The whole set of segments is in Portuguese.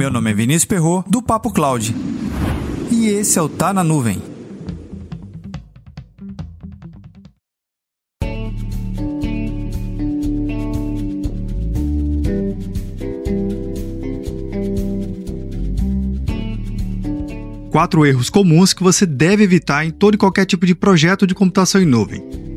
Meu nome é Vinícius Perro do Papo Cloud. E esse é o Tá na Nuvem. Quatro erros comuns que você deve evitar em todo e qualquer tipo de projeto de computação em nuvem.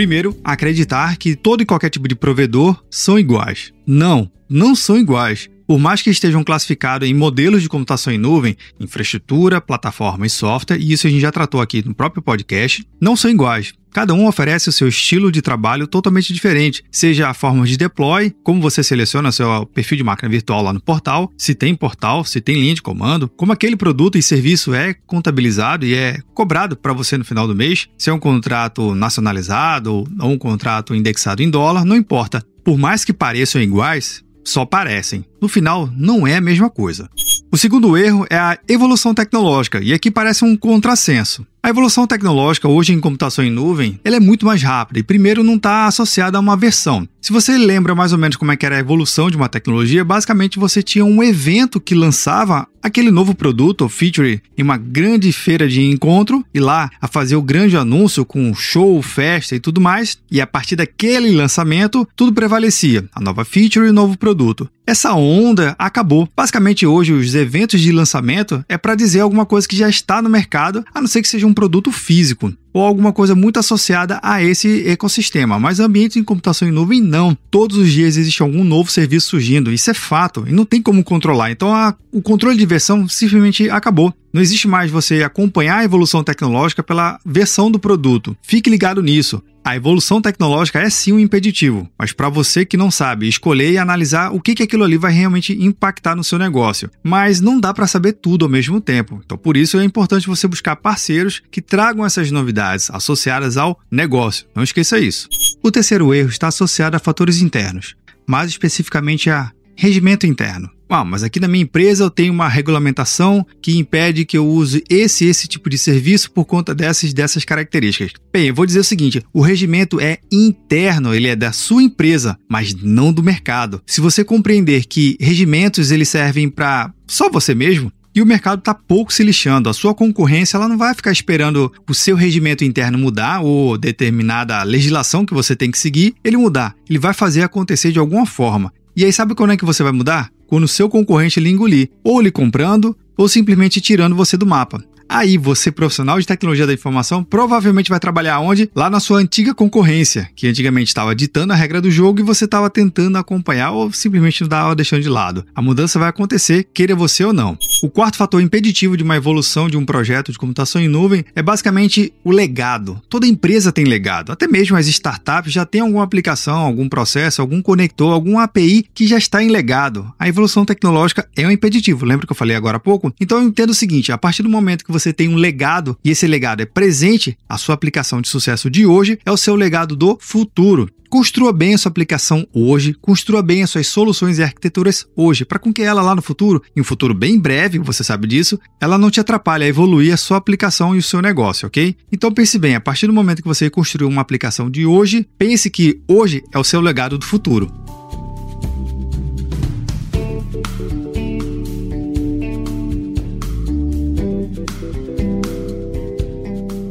Primeiro, acreditar que todo e qualquer tipo de provedor são iguais. Não, não são iguais. Por mais que estejam classificados em modelos de computação em nuvem, infraestrutura, plataforma e software, e isso a gente já tratou aqui no próprio podcast, não são iguais. Cada um oferece o seu estilo de trabalho totalmente diferente, seja a forma de deploy, como você seleciona seu perfil de máquina virtual lá no portal, se tem portal, se tem linha de comando, como aquele produto e serviço é contabilizado e é cobrado para você no final do mês, se é um contrato nacionalizado ou um contrato indexado em dólar, não importa. Por mais que pareçam iguais, só parecem. No final, não é a mesma coisa. O segundo erro é a evolução tecnológica, e aqui parece um contrassenso. A evolução tecnológica hoje em computação em nuvem, ela é muito mais rápida e primeiro não está associada a uma versão. Se você lembra mais ou menos como é que era a evolução de uma tecnologia, basicamente você tinha um evento que lançava aquele novo produto ou feature em uma grande feira de encontro e lá a fazer o grande anúncio com show, festa e tudo mais, e a partir daquele lançamento tudo prevalecia, a nova feature e o novo produto. Essa onda acabou. Basicamente hoje os eventos de lançamento é para dizer alguma coisa que já está no mercado, a não ser que seja um produto físico ou alguma coisa muito associada a esse ecossistema. Mas ambiente em computação em nuvem não. Todos os dias existe algum novo serviço surgindo. Isso é fato e não tem como controlar. Então a, o controle de versão simplesmente acabou. Não existe mais você acompanhar a evolução tecnológica pela versão do produto. Fique ligado nisso. A evolução tecnológica é sim um impeditivo, mas para você que não sabe escolher e analisar o que, que aquilo ali vai realmente impactar no seu negócio. Mas não dá para saber tudo ao mesmo tempo. Então, por isso é importante você buscar parceiros que tragam essas novidades associadas ao negócio. Não esqueça isso. O terceiro erro está associado a fatores internos, mais especificamente a regimento interno. Ah, mas aqui na minha empresa eu tenho uma regulamentação que impede que eu use esse esse tipo de serviço por conta dessas dessas características. Bem, eu vou dizer o seguinte: o regimento é interno, ele é da sua empresa, mas não do mercado. Se você compreender que regimentos eles servem para só você mesmo, e o mercado está pouco se lixando. A sua concorrência ela não vai ficar esperando o seu regimento interno mudar ou determinada legislação que você tem que seguir ele mudar. Ele vai fazer acontecer de alguma forma. E aí sabe quando é que você vai mudar? quando seu concorrente lhe engolir, ou lhe comprando, ou simplesmente tirando você do mapa. Aí você, profissional de tecnologia da informação, provavelmente vai trabalhar onde? Lá na sua antiga concorrência, que antigamente estava ditando a regra do jogo e você estava tentando acompanhar ou simplesmente estava deixando de lado. A mudança vai acontecer, queira você ou não. O quarto fator impeditivo de uma evolução de um projeto de computação em nuvem é basicamente o legado. Toda empresa tem legado, até mesmo as startups já têm alguma aplicação, algum processo, algum conector, algum API que já está em legado. A evolução tecnológica é um impeditivo, lembra que eu falei agora há pouco? Então entendo o seguinte: a partir do momento que você você tem um legado e esse legado é presente, a sua aplicação de sucesso de hoje é o seu legado do futuro. Construa bem a sua aplicação hoje, construa bem as suas soluções e arquiteturas hoje, para com que ela lá no futuro, em um futuro bem breve, você sabe disso, ela não te atrapalhe a evoluir a sua aplicação e o seu negócio, ok? Então pense bem, a partir do momento que você construiu uma aplicação de hoje, pense que hoje é o seu legado do futuro.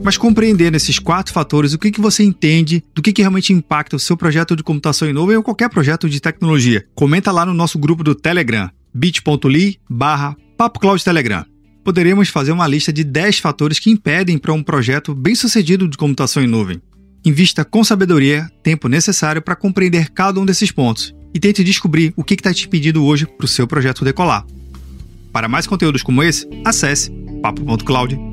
Mas compreendendo esses quatro fatores, o que, que você entende do que, que realmente impacta o seu projeto de computação em nuvem ou qualquer projeto de tecnologia? Comenta lá no nosso grupo do Telegram, bit.ly barra Telegram. Poderíamos fazer uma lista de 10 fatores que impedem para um projeto bem sucedido de computação em nuvem. Invista com sabedoria tempo necessário para compreender cada um desses pontos e tente descobrir o que está te pedindo hoje para o seu projeto decolar. Para mais conteúdos como esse, acesse papo.cloud.com